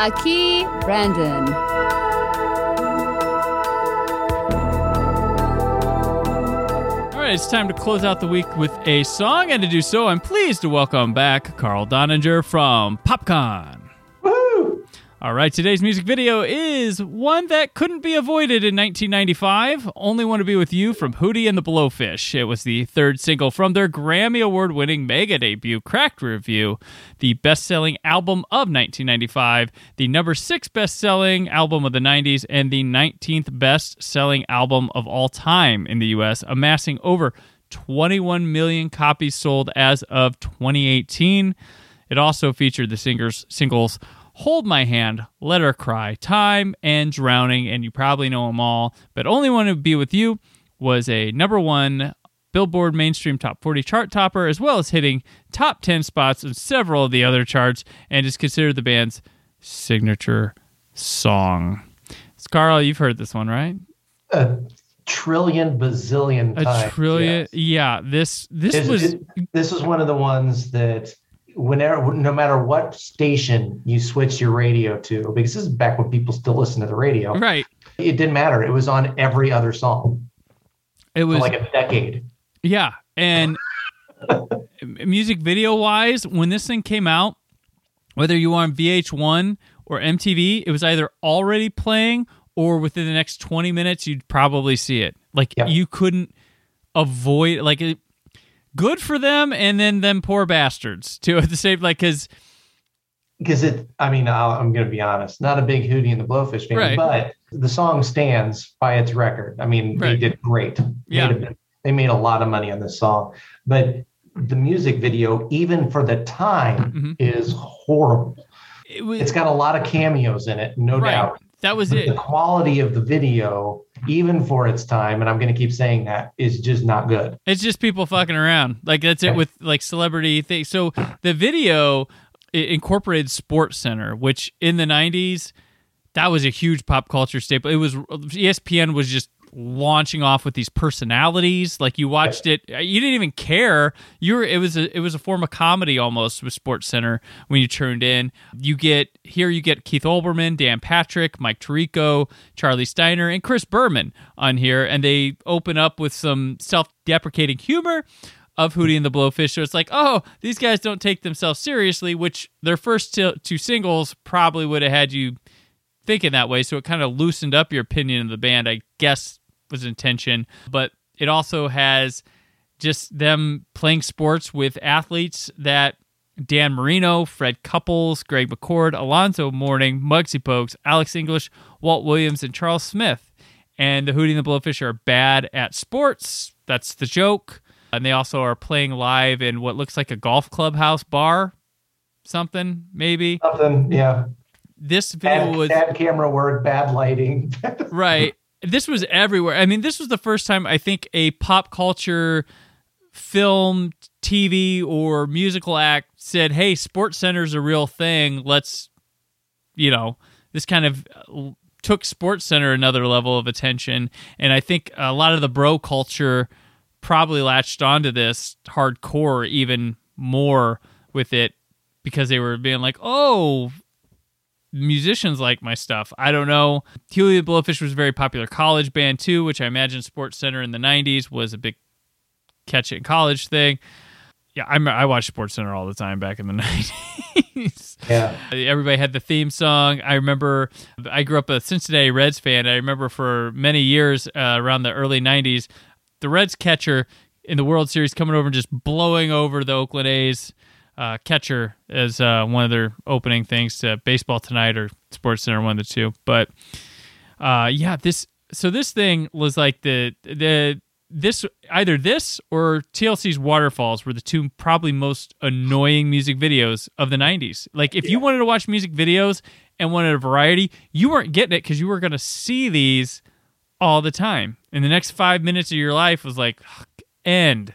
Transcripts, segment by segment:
Aki Brandon. All right, it's time to close out the week with a song, and to do so, I'm pleased to welcome back Carl Doninger from PopCon. All right, today's music video is one that couldn't be avoided in 1995. Only Wanna Be With You from Hootie and the Blowfish. It was the third single from their Grammy Award winning mega debut, Cracked Rear View, the best selling album of 1995, the number six best selling album of the 90s, and the 19th best selling album of all time in the US, amassing over 21 million copies sold as of 2018. It also featured the singer's singles Hold My Hand, Let Her Cry, Time, and Drowning, and you probably know them all, but Only Wanna Be With You was a number one Billboard mainstream top 40 chart topper, as well as hitting top 10 spots in several of the other charts, and is considered the band's signature song. Carl, you've heard this one, right? A trillion bazillion A trillion. yes. Yeah, this this This- was it- this is one of the ones that whenever no matter what station you switch your radio to because this is back when people still listen to the radio right. it didn't matter it was on every other song It was like a decade Yeah, and music video wise, when this thing came out, whether you were on VH1 or MTV, it was either already playing or within the next 20 minutes you'd probably see it. Like Yeah. you couldn't avoid like it, good for them and then them poor bastards too at the same like cuz because it i mean I'll, i'm going to be honest not a big hootie and the blowfish fan Right. but the song stands by its record i mean they did great Yeah. Made a- they made a lot of money on this song but the music video even for the time Mhm. is horrible it was it's got a lot of cameos in it no right. doubt That was But it. the quality of the video even for its time and i'm going to keep saying that is just not good It's just people fucking around. Like that's it with like celebrity things. So the video incorporated Sports Center, which in the '90s that was a huge pop culture staple. It was ESPN was just launching off with these personalities. Like you watched it, uh, you didn't even care. You were it was a it was a form of comedy almost with Sports Center when you turned in. You get here you get Keith Olbermann, Dan Patrick, Mike Tirico, Charlie Steiner, and Chris Berman on here, and they open up with some self-deprecating humor of Hootie and the Blowfish. So it's like, oh, these guys don't take themselves seriously, which their first two singles probably would have had you thinking that way. So it kind of loosened up your opinion of the band, I guess was intention. But it also has just them playing sports with athletes that Dan Marino, Fred Couples, Greg McCord, Alonzo Mourning, Muggsy Bogues, Alex English, Walt Williams, and Charles Smith. And the Hootie and the Blowfish are bad at sports. That's the joke. And they also are playing live in what looks like a golf clubhouse bar, something maybe. something yeah This video bad, was bad camera work bad lighting right. This was everywhere. I mean, this was the first time I think a pop culture film, TV, or musical act said, "Hey, Sports Center's a real thing. Let's, you know, this kind of uh, took Sports Center another level of attention." And I think a lot of the bro culture probably latched onto this hardcore even more with it because they were being like, "Oh, musicians like my stuff. I don't know. Huey the Blowfish was a very popular college band too, which I imagine Sports Center in the '90s was a big catch it in college thing. Yeah, I I watched Sports Center all the time back in the '90s. yeah Everybody had the theme song. I remember I grew up a Cincinnati Reds fan. I remember for many years uh, around the early '90s, the Reds catcher in the World Series coming over and just blowing over the Oakland A's uh, catcher as uh, one of their opening things to Baseball Tonight or Sports Center, one of the two. But uh, yeah, this so this thing was like the the this either this or TLC's Waterfalls were the two probably most annoying music videos of the 90s. Like if you wanted to watch music videos and wanted a variety, you weren't getting it cuz you were going to see these all the time. And the next 5 minutes of your life was like end.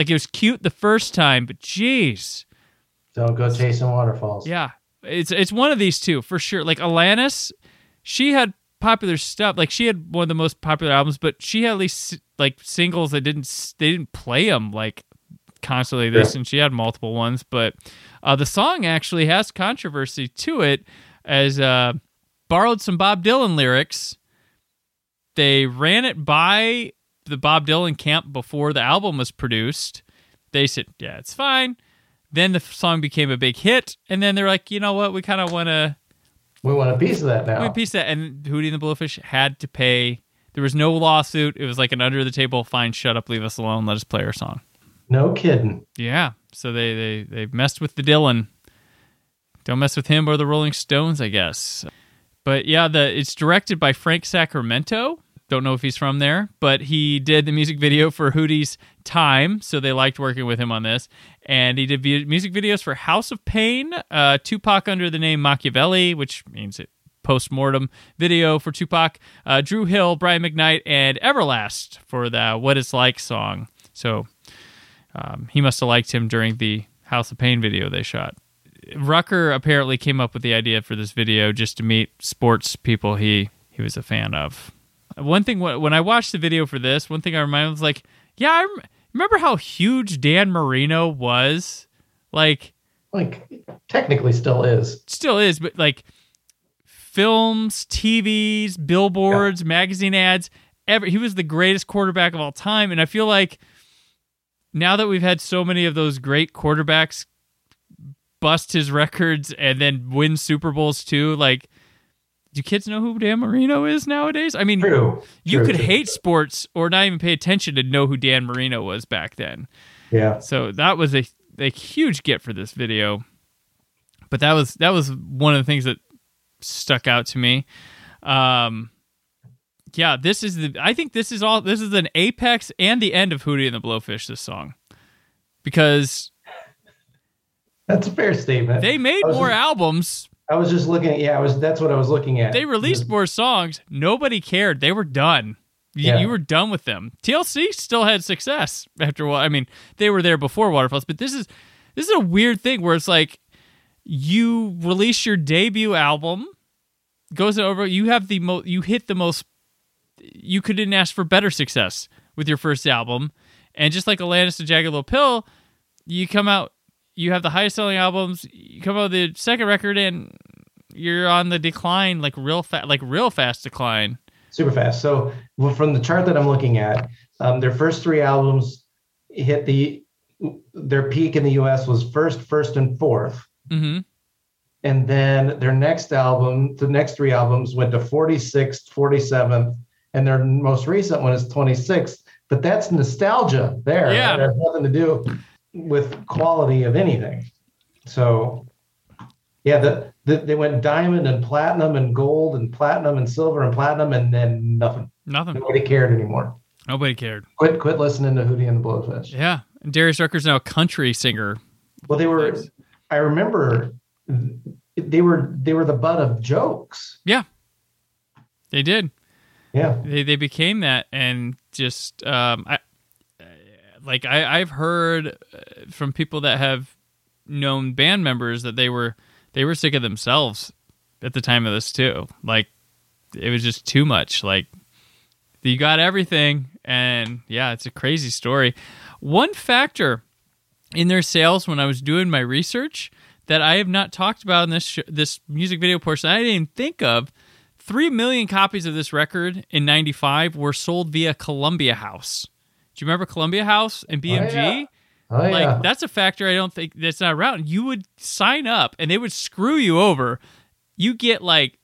Like it was cute the first time, but jeez. Don't go chasing waterfalls. Yeah. It's it's one of these two for sure. Like Alanis, she had popular stuff. Like she had one of the most popular albums, but she had at least like singles that didn't they didn't play them like constantly. This and she had multiple ones, but uh, the song actually has controversy to it as uh, borrowed some Bob Dylan lyrics. They ran it by the Bob Dylan camp before the album was produced. They said, "Yeah, it's fine." Then the song became a big hit, and then they're like, "You know what? We kind of want to." We want a piece of that now. We want a piece of that, and Hootie and the Blowfish had to pay. There was no lawsuit. It was like an under the table fine. Shut up, leave us alone. Let us play our song. No kidding. Yeah. So they they they messed with the Dylan. Don't mess with him or the Rolling Stones, I guess. But yeah, the it's directed by Frank Sacramento. Don't know if he's from there, but he did the music video for Hootie's Time, so they liked working with him on this. And he did music videos for House of Pain, uh, Tupac under the name Makaveli, which means it post mortem video for Tupac, uh, Dru Hill, Brian McKnight, and Everlast for the What It's Like song. So um, he must have liked him during the House of Pain video they shot. Rucker apparently came up with the idea for this video just to meet sports people he he was a fan of. One thing when I watched the video for this, one thing I remember was like, yeah, I remember how huge Dan Marino was. Like, like technically still is, still is, but like films, TVs, billboards, yeah. magazine ads. Ever he was the greatest quarterback of all time, and I feel like now that we've had so many of those great quarterbacks bust his records and then win Super Bowls too, like do kids know who Dan Marino is nowadays? I mean, true, you true, could true. hate sports or not even pay attention to know who Dan Marino was back then. Yeah. So that was a a huge get for this video. But that was that was one of the things that stuck out to me. Um yeah, this is the I think this is all this is an apex and the end of Hootie and the Blowfish this song. Because that's a fair statement. They made more just, albums. I was just looking at yeah, I was that's what I was looking at. They released more songs. Nobody cared. They were done. You, yeah. you were done with them. TLC still had success after what I mean, they were there before Waterfalls, but this is this is a weird thing where it's like you release your debut album, goes over, you have the most you hit the most you couldn't ask for better success with your first album. And just like Alanis and Jagged Little Pill, you come out, you have the highest selling albums. You come out with the second record, and you're on the decline, like real fast, like real fast decline. Super fast. So well, from the chart that I'm looking at, um, their first three albums hit the their peak in the U.S. was first, first, and 4th mm-hmm. And then their next album, the next three albums went to 46th, 47th, and their most recent one is 26th. But that's nostalgia there. Yeah. It has nothing to do with quality of anything. So, yeah, the, the, they went diamond and platinum and gold and platinum and silver and platinum and then nothing. Nothing. Nobody cared anymore. Nobody cared. Quit quit listening to Hootie and the Blowfish. Yeah. And Darius Rucker's now a country singer. Well, they were I remember they were they were the butt of jokes. Yeah. They did. Yeah. They they became that and just um I like I I've heard uh, from people that have known band members that they were they were sick of themselves at the time of this too. Like it was just too much. Like you got everything and yeah, it's a crazy story. One factor in their sales when I was doing my research that I have not talked about in this sh- this music video portion I didn't even think of 3 million copies of this record in 95 were sold via Columbia House. Do you remember Columbia House and BMG? Oh, yeah. Oh, like yeah. that's a factor I don't think that's not around. You would sign up and they would screw you over. You get like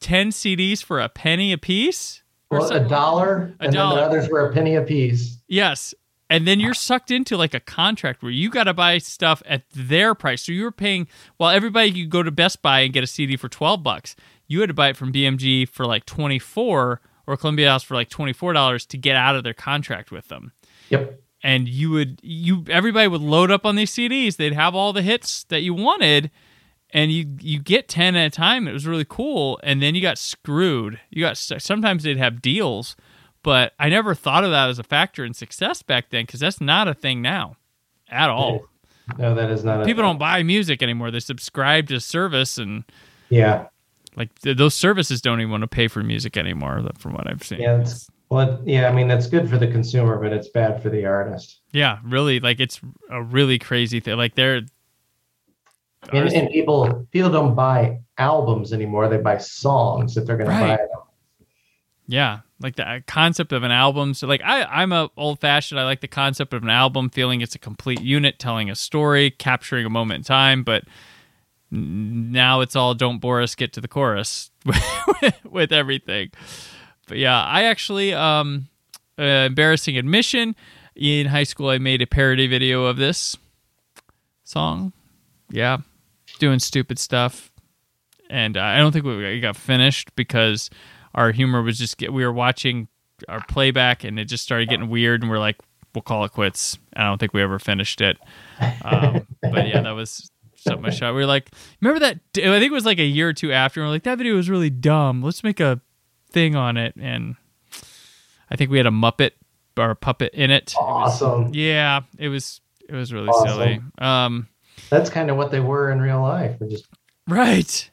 10 CDs for a penny a piece. or Well, a dollar, A and dollar. then the others were a penny a piece. Yes. And then you're sucked into like a contract where you got to buy stuff at their price. So you were paying, while everybody could go to Best Buy and get a CD for 12 bucks, you had to buy it from BMG for like 24 or Columbia asked for like twenty four dollars to get out of their contract with them. Yep. And you would you everybody would load up on these CDs. They'd have all the hits that you wanted, and you you get ten at a time. It was really cool. And then you got screwed. You got sometimes they'd have deals, but I never thought of that as a factor in success back then because that's not a thing now, at all. No, that is not. People don't buy music anymore. They subscribe to service and Yeah. Like th- those services don't even want to pay for music anymore from what i've seen Yeah. It's, well, yeah. I mean, that's good for the consumer, but it's bad for the artist. yeah really like it's a really crazy thing like they're And, and people people don't buy albums anymore. They buy songs if they're going Right. to buy them. yeah like the uh, concept of an album so like i i'm a old fashioned i like the concept of an album feeling it's a complete unit telling a story capturing a moment in time but now it's all don't bore us get to the chorus with everything. But yeah i actually um uh, embarrassing admission. In high school i made a parody video of this song. Yeah doing stupid stuff. And uh, i don't think we got finished because our humor was just get, we were watching our playback and it just started getting weird and we're like we'll call it quits. I don't think we ever finished it. Um, but yeah that was something I shot we were like remember that i think it was like a year or two after and we're like that video was really dumb let's make a thing on it and i think we had a muppet or a puppet in it, It was- Awesome. yeah it was it was really Awesome. silly um That's kind of what they were in real life. They're just Right.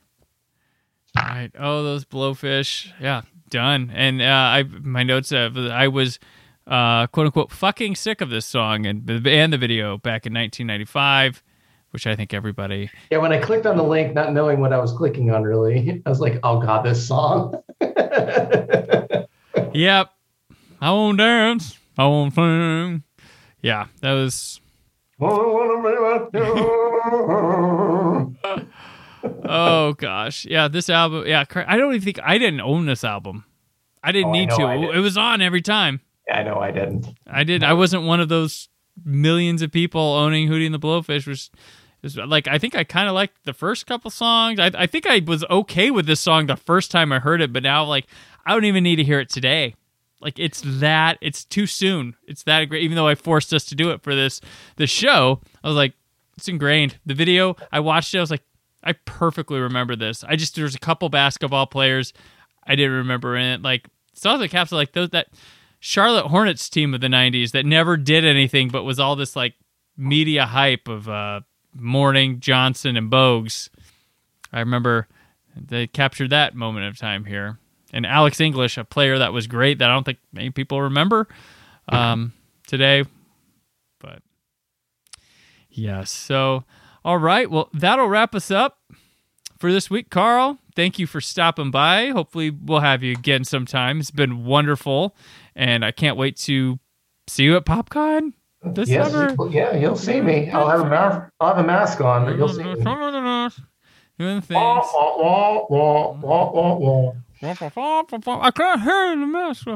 Right. Oh, those blowfish. Yeah, done. And uh, I my notes have I was uh, quote unquote fucking sick of this song and and the video back in 1995, which I think everybody. yeah. When I clicked on the link, not knowing what I was clicking on, really, I was like, "Oh God, this song." Yep. I won't dance. I won't sing. Yeah, that was. Oh gosh. Yeah, this album. Yeah, I don't even think I didn't own this album. I didn't Oh, need know to. I did. It was on every time. I know I didn't. I did. I wasn't one of those millions of people owning Hootie and the Blowfish. Was like I think I kind of liked the first couple songs. I, I think I was okay with this song the first time I heard it, but now like I don't even need to hear it today. Like it's that it's too soon. It's that great. Even though I forced us to do it for this this show, I was like, it's ingrained. The video I watched it, I was like, I perfectly remember this. I just there's a couple basketball players I didn't remember in it. Like of the caps like those that Charlotte Hornets team of the '90s that never did anything but was all this like media hype of uh, Mourning, Johnson, and Bogues. I remember they captured that moment of time here. And Alex English, a player that was great that I don't think many people remember um, today. But yes, so all right, well that'll wrap us up for this week, Carl. Thank you for stopping by. Hopefully, we'll have you again sometime. It's been wonderful, and I can't wait to see you at PopCon this yes, you- yeah, you'll see me. I'll have a mask. I'll have a mask on, but you'll see me. Doing things. Wah, wah, wah. I can't hear the mask.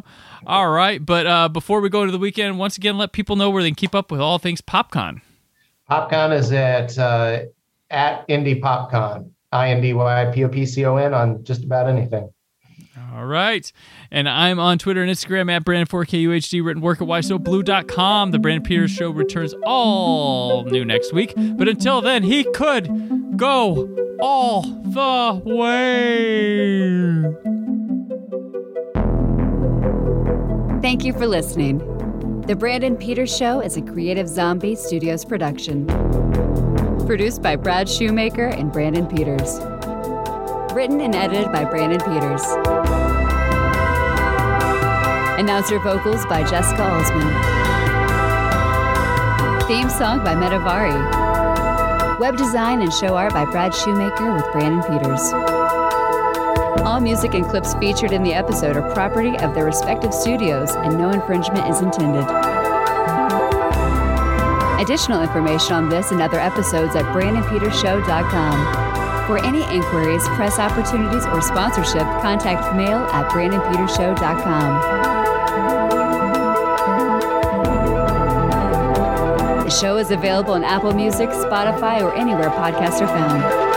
All right, but uh, before we go to the weekend, once again, let people know where they can keep up with all things PopCon. PopCon is at uh, at Indy PopCon. I N D Y P O P C O N on just about anything. All right. And I'm on Twitter and Instagram at Brandon4KUHD, written work at WhySoBlue.com. The Brandon Peters Show returns all new next week. But until then, he could go all the way. Thank you for listening. The Brandon Peters Show is a Creative Zombie Studios production. Produced by Brad Shoemaker and Brandon Peters. Written and edited by Brandon Peters. Announcer vocals by Jessica Alsman. Theme song by Metavari. Web design and show art by Brad Shoemaker with Brandon Peters. All music and clips featured in the episode are property of their respective studios, and no infringement is intended. Additional information on this and other episodes at BrandonPetersShow.com. For any inquiries, press opportunities, or sponsorship, contact mail at BrandonPetersShow.com. The show is available on Apple Music, Spotify, or anywhere podcasts are found.